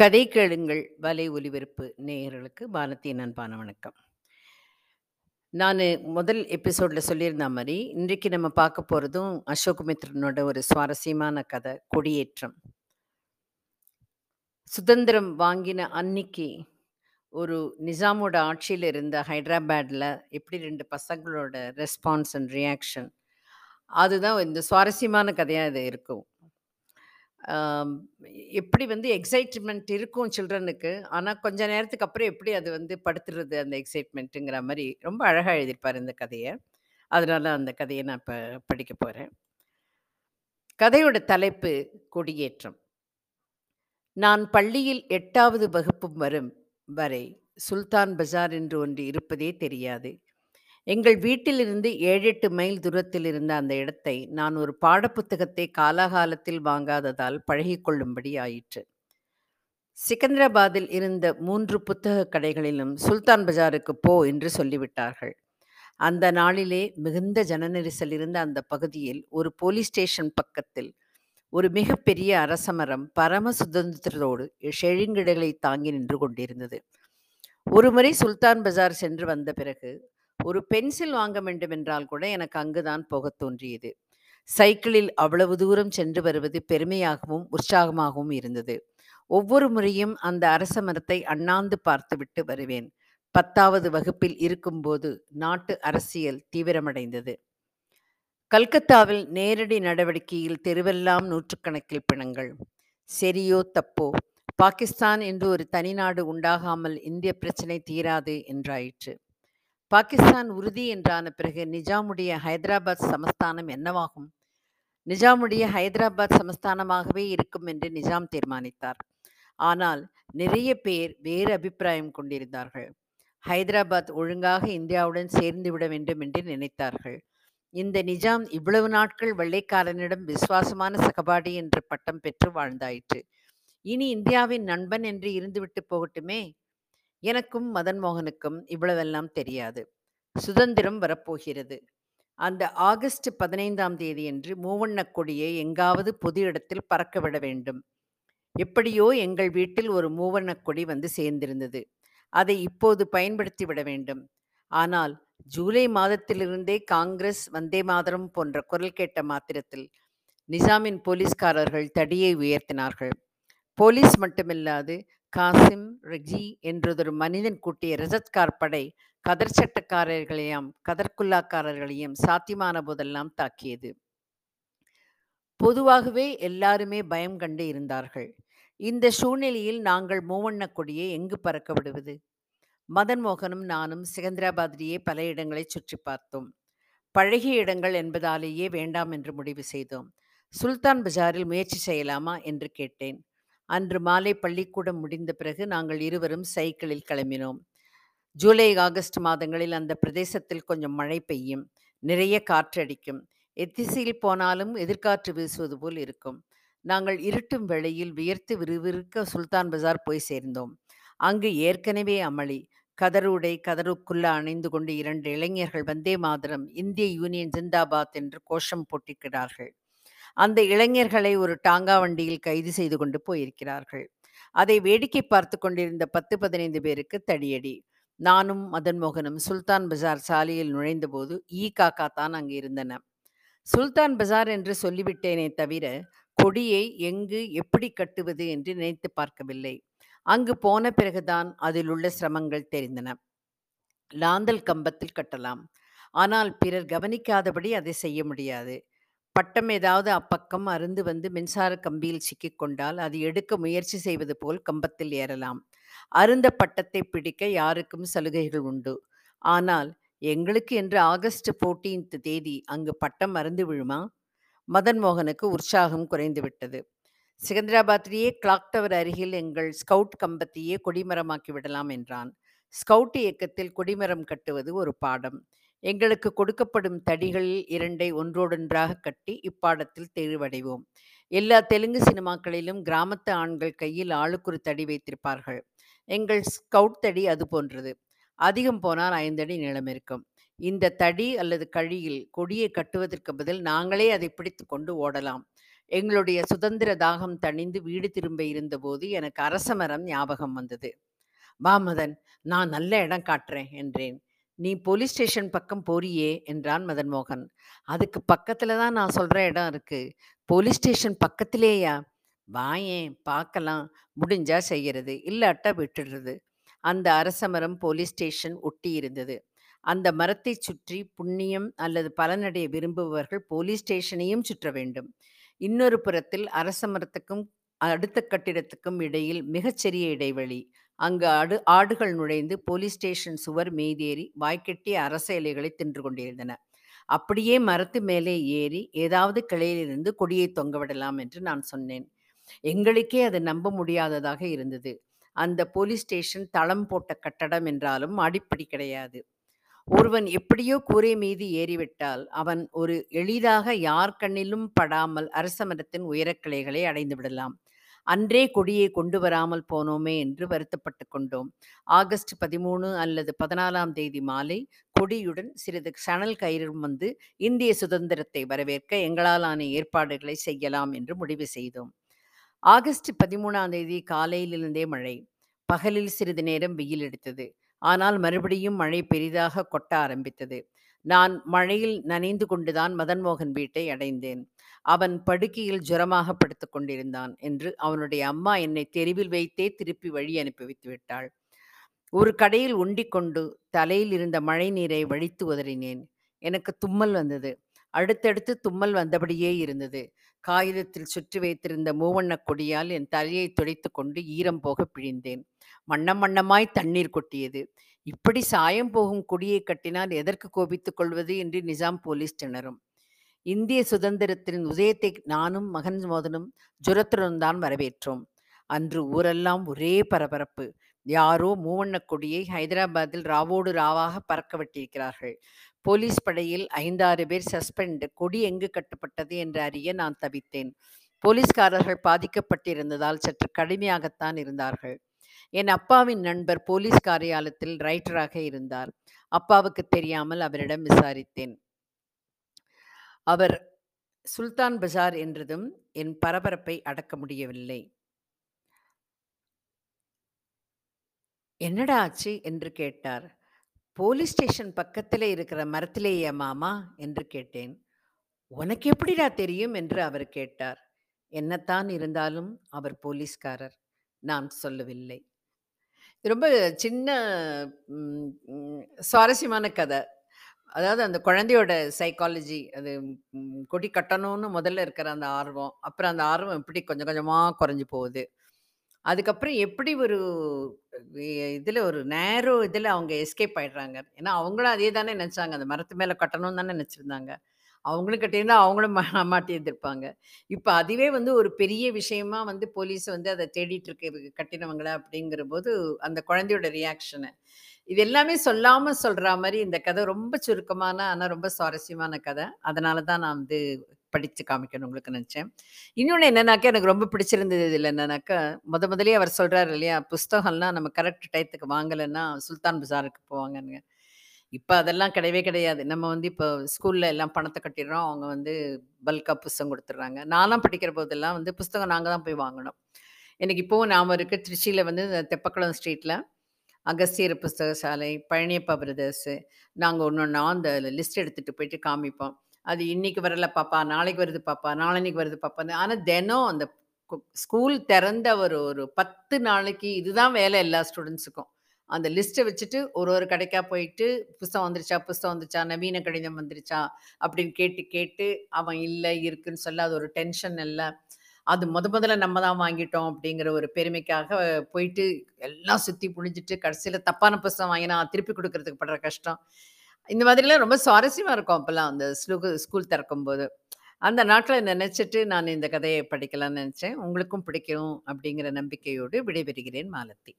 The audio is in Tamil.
கதை கேளுங்கள் வலை ஒலிபரப்பு நேயர்களுக்கு வானத்தின் அன்பான வணக்கம். நான் முதல் எபிசோடில் சொல்லியிருந்தா மாதிரி இன்றைக்கு நம்ம பார்க்க போகிறதும் அசோகமித்ரனோட ஒரு சுவாரஸ்யமான கதை, கொடியேற்றம். சுதந்திரம் வாங்கின அன்னைக்கு ஒரு நிசாமோட ஆட்சியில் இருந்த ஹைதராபாடில் எப்படி ரெண்டு பசங்களோட ரெஸ்பான்ஸ் அண்ட் ரியாக்ஷன், அதுதான் இந்த சுவாரஸ்யமான கதையாக இது இருக்கும். ஆம், எப்படி வந்து எக்ஸைட்மென்ட் இருக்கும் சில்ட்ரனுக்கு. ஆனா, கொஞ்ச நேரத்துக்கு அப்புறம் எப்படி அது வந்து படுத்துறது அந்த எக்ஸைட்மெண்ட்டுங்கிற மாரி ரொம்ப அழகா எழுதியிருப்பாரு இந்த கதைய. அதனால அந்த கதைய நான் இப்ப படிக்க போறேன். கதையோட தலைப்பு கொடியேற்றம். நான் பள்ளியில் 8வது வகுப்பு வரும் வரை சுல்தான் பஜார் என்று ஒன்று இருப்பதே தெரியாது. எங்கள் வீட்டிலிருந்து 7, 8 மைல் தூரத்தில் இருந்த அந்த இடத்தை நான் ஒரு பாடப்புத்தகத்தை காலாகாலத்தில் வாங்காததால் பழகிக்கொள்ளும்படி ஆயிற்று. சிக்கந்தராபாத்தில் இருந்த மூன்று புத்தகக் கடைகளிலும் சுல்தான் பஜாருக்கு போ என்று சொல்லிவிட்டார்கள். அந்த நாளிலே மிகுந்த ஜன நெரிசல் இருந்த அந்த பகுதியில் ஒரு போலீஸ் ஸ்டேஷன் பக்கத்தில் ஒரு மிகப்பெரிய அரசமரம் பரம சுதந்திரத்தோடு செழுங்கிளைகளை தாங்கி நின்று கொண்டிருந்தது. ஒருமுறை சுல்தான் பஜார் சென்று வந்த பிறகு, ஒரு பென்சில் வாங்க வேண்டுமென்றால் கூட எனக்கு அங்குதான் போகத் தோன்றியது. சைக்கிளில் அவ்வளவு தூரம் சென்று வருவது பெருமையாகவும், உற்சாகமாகவும் இருந்தது. ஒவ்வொரு முறையும் அந்த அரச மரத்தை அண்ணாந்து பார்த்துவிட்டு வருவேன். 10வது வகுப்பில் இருக்கும்போது நாட்டு அரசியல் தீவிரமடைந்தது. கல்கத்தாவில் நேரடி நடவடிக்கையில் தெருவெல்லாம் நூற்றுக்கணக்கில் பிணங்கள். சரியோ தப்போ, பாகிஸ்தான் என்று ஒரு தனிநாடு உண்டாகாமல் இந்திய பிரச்சனை தீராது என்றாயிற்று. பாகிஸ்தான் உறுதி என்றான பிறகு நிஜாமுடைய ஹைதராபாத் சமஸ்தானம் என்னவாகும்? நிஜாமுடைய ஹைதராபாத் சமஸ்தானமாகவே இருக்கும் என்று நிஜாம் தீர்மானித்தார். ஆனால் நிறைய பேர் வேறு அபிப்பிராயம் கொண்டிருந்தார்கள். ஹைதராபாத் ஒழுங்காக இந்தியாவுடன் சேர்ந்து விட வேண்டும் என்று நினைத்தார்கள். இந்த நிஜாம் இவ்வளவு நாட்கள் வெள்ளைக்காரனிடம் விசுவாசமான சகபாடி என்ற பட்டம் பெற்று வாழ்ந்தாயிற்று. இனி இந்தியாவின் நண்பன் என்று இருந்துவிட்டு போகட்டுமே! எனக்கும் மதன் மோகனுக்கும் இவ்வளவெல்லாம் தெரியாது. சுதந்திரம் வரப்போகிறது. அந்த ஆகஸ்ட் 15ஆம் தேதியன்று மூவண்ணக் கொடியை எங்காவது பொது இடத்தில் பறக்கவிட வேண்டும். எப்படியோ எங்கள் வீட்டில் ஒரு மூவண்ணக் கொடி வந்து சேர்ந்திருந்தது. அதை இப்போது பயன்படுத்தி விட வேண்டும். ஆனால் ஜூலை மாதத்திலிருந்தே காங்கிரஸ், வந்தே மாதரம் போன்ற குரல் கேட்ட மாத்திரத்தில் நிசாமின் போலீஸ்காரர்கள் தடியை உயர்த்தினார்கள். போலீஸ் மட்டுமில்லாது காசிம், ரஜி என்றதொரு மனிதன் கூட்டிய ரஜத்கார் படை கதர் சட்டக்காரர்களையும், கதர்குல்லாக்காரர்களையும் சாத்தியமான போதெல்லாம் தாக்கியது. பொதுவாகவே எல்லாருமே பயம் கண்டு இருந்தார்கள். இந்த சூழ்நிலையில் நாங்கள் மூவண்ணக் கொடியை எங்கு பறக்க விடுவது? மதன் மோகனும் நானும் சிகந்திராபாத்ரியே பல இடங்களைச் சுற்றி பார்த்தோம். பழகிய இடங்கள் என்பதாலேயே வேண்டாம் என்று முடிவு செய்தோம். சுல்தான் பஜாரில் முயற்சி செய்யலாமா என்று கேட்டேன். அன்று மாலை பள்ளிக்கூடம் முடிந்த பிறகு நாங்கள் இருவரும் சைக்கிளில் கிளம்பினோம். ஜூலை, ஆகஸ்ட் மாதங்களில் அந்த பிரதேசத்தில் கொஞ்சம் மழை பெய்யும். நிறைய காற்றடிக்கும். எத்திசையில் போனாலும் எதிர்காற்று வீசுவது போல் இருக்கும். நாங்கள் இருட்டும் வேளையில் வியர்த்து விறுவிறுக்க சுல்தான் பஜார் போய் சேர்ந்தோம். அங்கு ஏற்கனவே அமளி. கதருடை, கதருக்குள்ளே அணிந்து கொண்டு இரண்டு இளைஞர்கள் வந்தே மாதரம், இந்திய யூனியன் ஜிந்தாபாத் என்று கோஷம் போட்டிருக்கிறார்கள். அந்த இளைஞர்களை ஒரு டாங்கா வண்டியில் கைது செய்து கொண்டு போயிருக்கிறார்கள். அதை வேடிக்கை பார்த்து கொண்டிருந்த 10, 15 பேருக்கு தடியடி. நானும் மதன் மோகனும் சுல்தான் பஜார் சாலையில் நுழைந்தபோது ஈ காக்கா தான் அங்கு இருந்தன. சுல்தான் பஜார் என்று சொல்லிவிட்டேனே தவிர, கொடியை எங்கு, எப்படி கட்டுவது என்று நினைத்துப் பார்க்கவில்லை. அங்கு போன பிறகுதான் அதில் உள்ள சிரமங்கள் தெரிந்தன. லாந்தல் கம்பத்தில் கட்டலாம். ஆனால் பிறர் கவனிக்காதபடி அதை செய்ய முடியாது. பட்டம் ஏதாவது அப்பக்கம் அறுந்து வந்து மின்சாரக் கம்பியில் சிக்கிக் கொண்டால் அது எடுக்க முயற்சி செய்வது போல் கம்பத்தில் ஏறலாம். அருந்த பட்டத்தை பிடிக்க யாருக்கும் சலுகைகள் உண்டு. ஆனால் எங்களுக்கு என்று ஆகஸ்ட் 14த் தேதி அங்கு பட்டம் அருந்து விழுமா? மதன் மோகனுக்கு உற்சாகம் குறைந்துவிட்டது. சிகந்தராபாத்திலேயே கிளாக் டவர் அருகில் எங்கள் ஸ்கவுட் கம்பத்தையே கொடிமரமாக்கி விடலாம் என்றான். ஸ்கவுட் இயக்கத்தில் கொடிமரம் கட்டுவது ஒரு பாடம். எங்களுக்கு கொடுக்கப்படும் தடிகளில் இரண்டை ஒன்றோடொன்றாகக் கட்டி இப்பாடத்தில் தெளிவடைவோம். எல்லா தெலுங்கு சினிமாக்களிலும் கிராமத்து ஆண்கள் கையில் ஆளுக்குரு தடி வைத்திருப்பார்கள். எங்கள் ஸ்கவுட் தடி அது போன்றது. அதிகம் போனால் 5 அடி நீளம் இருக்கும். இந்த தடி அல்லது கழியில் கொடியை கட்டுவதற்கு பதில் நாங்களே அதைப் பிடித்து கொண்டு ஓடலாம். எங்களுடைய சுதந்திர தாகம் தணிந்து வீடு திரும்ப இருந்தபோது எனக்கு அரச மரம் ஞாபகம் வந்தது. பாமதன் நான் நல்ல இடம் காட்டுறேன்" என்றேன். "நீ போலீஸ் ஸ்டேஷன் பக்கம் போறியே" என்றான் மதன்மோகன். "அதுக்கு பக்கத்துல தான் நான் சொல்ற இடம் இருக்கு." "போலீஸ் ஸ்டேஷன் பக்கத்திலேயா?" "வாயேன் பார்க்கலாம். முடிஞ்சா செய்யறது, இல்லாட்டா விட்டுடுறது." அந்த அரச மரம் போலீஸ் ஸ்டேஷன் ஒட்டி இருந்தது. அந்த மரத்தைச் சுற்றி புண்ணியம் அல்லது பலனடைய விரும்புபவர்கள் போலீஸ் ஸ்டேஷனையும் சுற்ற வேண்டும். இன்னொரு புறத்தில் அரச மரத்துக்கும் அடுத்த கட்டிடத்துக்கும் இடையில் மிகச்சிறிய இடைவெளி. அங்கு ஆடு ஆடுகள் நுழைந்து போலீஸ் ஸ்டேஷன் சுவர் மீதேறி வாய்க்கெட்டிய அரச இலைகளை தின்று கொண்டிருந்தன. அப்படியே மரத்து மேலே ஏறி ஏதாவது கிளையிலிருந்து கொடியை தொங்கவிடலாம் என்று நான் சொன்னேன். எங்களுக்கே அது நம்ப முடியாததாக இருந்தது. அந்த போலீஸ் ஸ்டேஷன் தளம் போட்ட கட்டடம் என்றாலும் மாடிப்படி கிடையாது. ஒருவன் எப்படியோ கூரை மீது ஏறிவிட்டால், அவன் ஒரு எளிதாக யார் கண்ணிலும் படாமல் அரச மரத்தின் உயரக் கிளைகளை அடைந்து விடலாம். அன்றே கொடியை கொண்டு வராமல் போனோமே என்று வருத்தப்பட்டு கொண்டோம். ஆகஸ்ட் 13 அல்லது 14ஆம் தேதி மாலை கொடியுடன் சிறிது சணல் கயிறும் வந்து இந்திய சுதந்திரத்தை வரவேற்க எங்களாலான ஏற்பாடுகளை செய்யலாம் என்று முடிவு செய்தோம். ஆகஸ்ட் 13ஆம் தேதி காலையிலிருந்தே மழை. பகலில் சிறிது நேரம் வெயில் எடுத்தது ஆனால் மறுபடியும் மழை பெரிதாக கொட்ட ஆரம்பித்தது. நான் மழையில் நனைந்து கொண்டுதான் மதன்மோகன் வீட்டை அடைந்தேன். அவன் படுக்கையில் ஜுரமாக படுத்துக் கொண்டிருந்தான் என்று அவனுடைய அம்மா என்னை தெருவில் வைத்தே திருப்பி வழி அனுப்பி வைத்து விட்டாள். ஒரு கடையில் ஒண்டிக் கொண்டு தலையில் இருந்த மழை நீரை வழித்து உதறினேன். எனக்கு தும்மல் வந்தது. அடுத்தடுத்து தும்மல் வந்தபடியே இருந்தது. காகிதத்தில் சுற்றி வைத்திருந்த மூவண்ணக் கொடியால் என் தலையை துடைத்து கொண்டு ஈரம் போக பிழிந்தேன். வண்ணம் வண்ணமாய் தண்ணீர் கொட்டியது. இப்படி சாயம் போகும் கொடியை கட்டினால் எதற்கு கோபித்துக் கொள்வது என்று நிசாம் போலீஸ் திணறும். இந்திய சுதந்திரத்தின் உதயத்தை நானும் மகன் மோதனும் ஜுரத்துடன் தான் வரவேற்றோம். அன்று ஊரெல்லாம் ஒரே பரபரப்பு. யாரோ மூவண்ணக் கொடியை ஹைதராபாத்தில் ராவோடு ராவாக பறக்க விட்டிருக்கிறார்கள். போலீஸ் படையில் ஐந்தாறு பேர் சஸ்பெண்ட். கொடி எங்கு கட்டப்பட்டது என்று அறிய நான் தவித்தேன். போலீஸ்காரர்கள் பாதிக்கப்பட்டிருந்ததால் சற்று கடுமையாகத்தான் இருந்தார்கள். என் அப்பாவின் நண்பர் போலீஸ் காரியாலயத்தில் ரைட்டராக இருந்தார். அப்பாவுக்கு தெரியாமல் அவரிடம் விசாரித்தேன். அவர் சுல்தான் பஜார் என்றதும் என் பரபரப்பை அடக்க முடியவில்லை. "என்னடா ஆச்சு?" என்று கேட்டார். "போலீஸ் ஸ்டேஷன் பக்கத்திலே இருக்கிற மரத்திலேயே மாமா?" என்று கேட்டேன். "உனக்கு எப்படிடா தெரியும்?" என்று அவர் கேட்டார். என்னத்தான் இருந்தாலும் அவர் போலீஸ்காரர். நான் சொல்லவில்லை. ரொம்ப சின்ன சுவாரஸ்யமான கதை. அதாவது அந்த குழந்தையோட சைக்காலஜி அது கொடி கட்டணும்னு முதல்ல இருக்கிற அந்த ஆர்வம். அப்புறம் அந்த ஆர்வம் எப்படி கொஞ்சம் கொஞ்சமாக குறைஞ்சு போகுது. அதுக்கப்புறம் எப்படி ஒரு இதில் இதுல ஒரு நேரோ இதுல அவங்க எஸ்கேப் ஆயிடுறாங்க. ஏன்னா அவங்களும் அதே தானே நெனச்சாங்க. அந்த மரத்து மேல கட்டணும்னு தானே நெனச்சிருந்தாங்க. அவங்களும் கட்டியிருந்தா அவங்களும் மா மாட்டியிருந்திருப்பாங்க. இப்ப அதுவே வந்து ஒரு பெரிய விஷயமா வந்து போலீஸ் வந்து அத தேடிட்டு இருக்கு கட்டினவங்கள அப்படிங்கிறபோது, அந்த குழந்தையோட ரியாக்ஷனு. இது எல்லாமே சொல்லாம சொல்றா மாரி இந்த கதை ரொம்ப சுருக்கமான, ஆனா ரொம்ப சுவாரஸ்யமான கதை. அதனால தான் நான் வந்து படித்து காமிக்கணும் உங்களுக்கு நினச்சேன் இன்னொன்று என்னன்னாக்கா, எனக்கு ரொம்ப பிடிச்சிருந்தது இதில் என்னன்னாக்கா, முத முதலே அவர் சொல்கிறாரு இல்லையா? புஸ்தகம்லாம் நம்ம கரெக்ட் டயத்துக்கு வாங்கலைன்னா சுல்தான் பஜாருக்கு போவாங்கன்னு. இப்போ அதெல்லாம் கிடையவே கிடையாது. நம்ம வந்து இப்போ ஸ்கூலில் எல்லாம் பணத்தை கட்டிடுறோம். அவங்க வந்து பல்காக புஸ்தகம் கொடுத்துட்றாங்க நான்லாம் படிக்கிற போதெல்லாம் வந்து புஸ்தகம் நாங்கள் தான் போய் வாங்கணும். எனக்கு இப்போவும் ஞாபகம் இருக்க திருச்சியில் வந்து தெப்பக்குளம் ஸ்ட்ரீட்டில் அகஸ்தியர் புஸ்தக சாலை, பழனியப்பா பிரதர்ஸு நாங்கள் ஒன்று ஒன்றா அந்த லிஸ்ட் எடுத்துகிட்டு போயிட்டு காமிப்போம். அது இன்னைக்கு வரல பாப்பா, நாளைக்கு வருது பாப்பா, நாளன்னைக்கு வருது பாப்பா ஆனால் தினம் அந்த ஸ்கூல் திறந்த ஒரு ஒரு 10 நாளைக்கு இதுதான் வேலை எல்லா ஸ்டூடண்ட்ஸுக்கும். அந்த லிஸ்ட்டை வச்சுட்டு ஒரு ஒரு கடைக்கா போயிட்டு, புஸ்தகம் வந்துருச்சா? புஸ்தகம் வந்துருச்சா? நவீன கடிதம் வந்துருச்சா? அப்படின்னு கேட்டு கேட்டு அவன் இல்லை இருக்குன்னு சொல்ல அது ஒரு டென்ஷன் இல்லை அது முத முதல்ல நம்ம தான் வாங்கிட்டோம் அப்படிங்கிற ஒரு பெருமைக்காக போயிட்டு எல்லாம் சுற்றி புழிஞ்சிட்டு கடைசியில் தப்பான புஸ்தகம் வாங்கினா திருப்பி கொடுக்கறதுக்கு படுற கஷ்டம். இந்த மாதிரிலாம் ரொம்ப சுவாரஸ்யமாக இருக்கும் அப்போல்லாம் அந்த ஸ்லூகு ஸ்கூல் திறக்கும்போது. அந்த நாட்டில் நினச்சிட்டு நான் இந்த கதையை படிக்கலாம்னு நினச்சேன் உங்களுக்கும் பிடிக்கும் அப்படிங்கிற நம்பிக்கையோடு விடைபெறுகிறேன் மாலத்தி.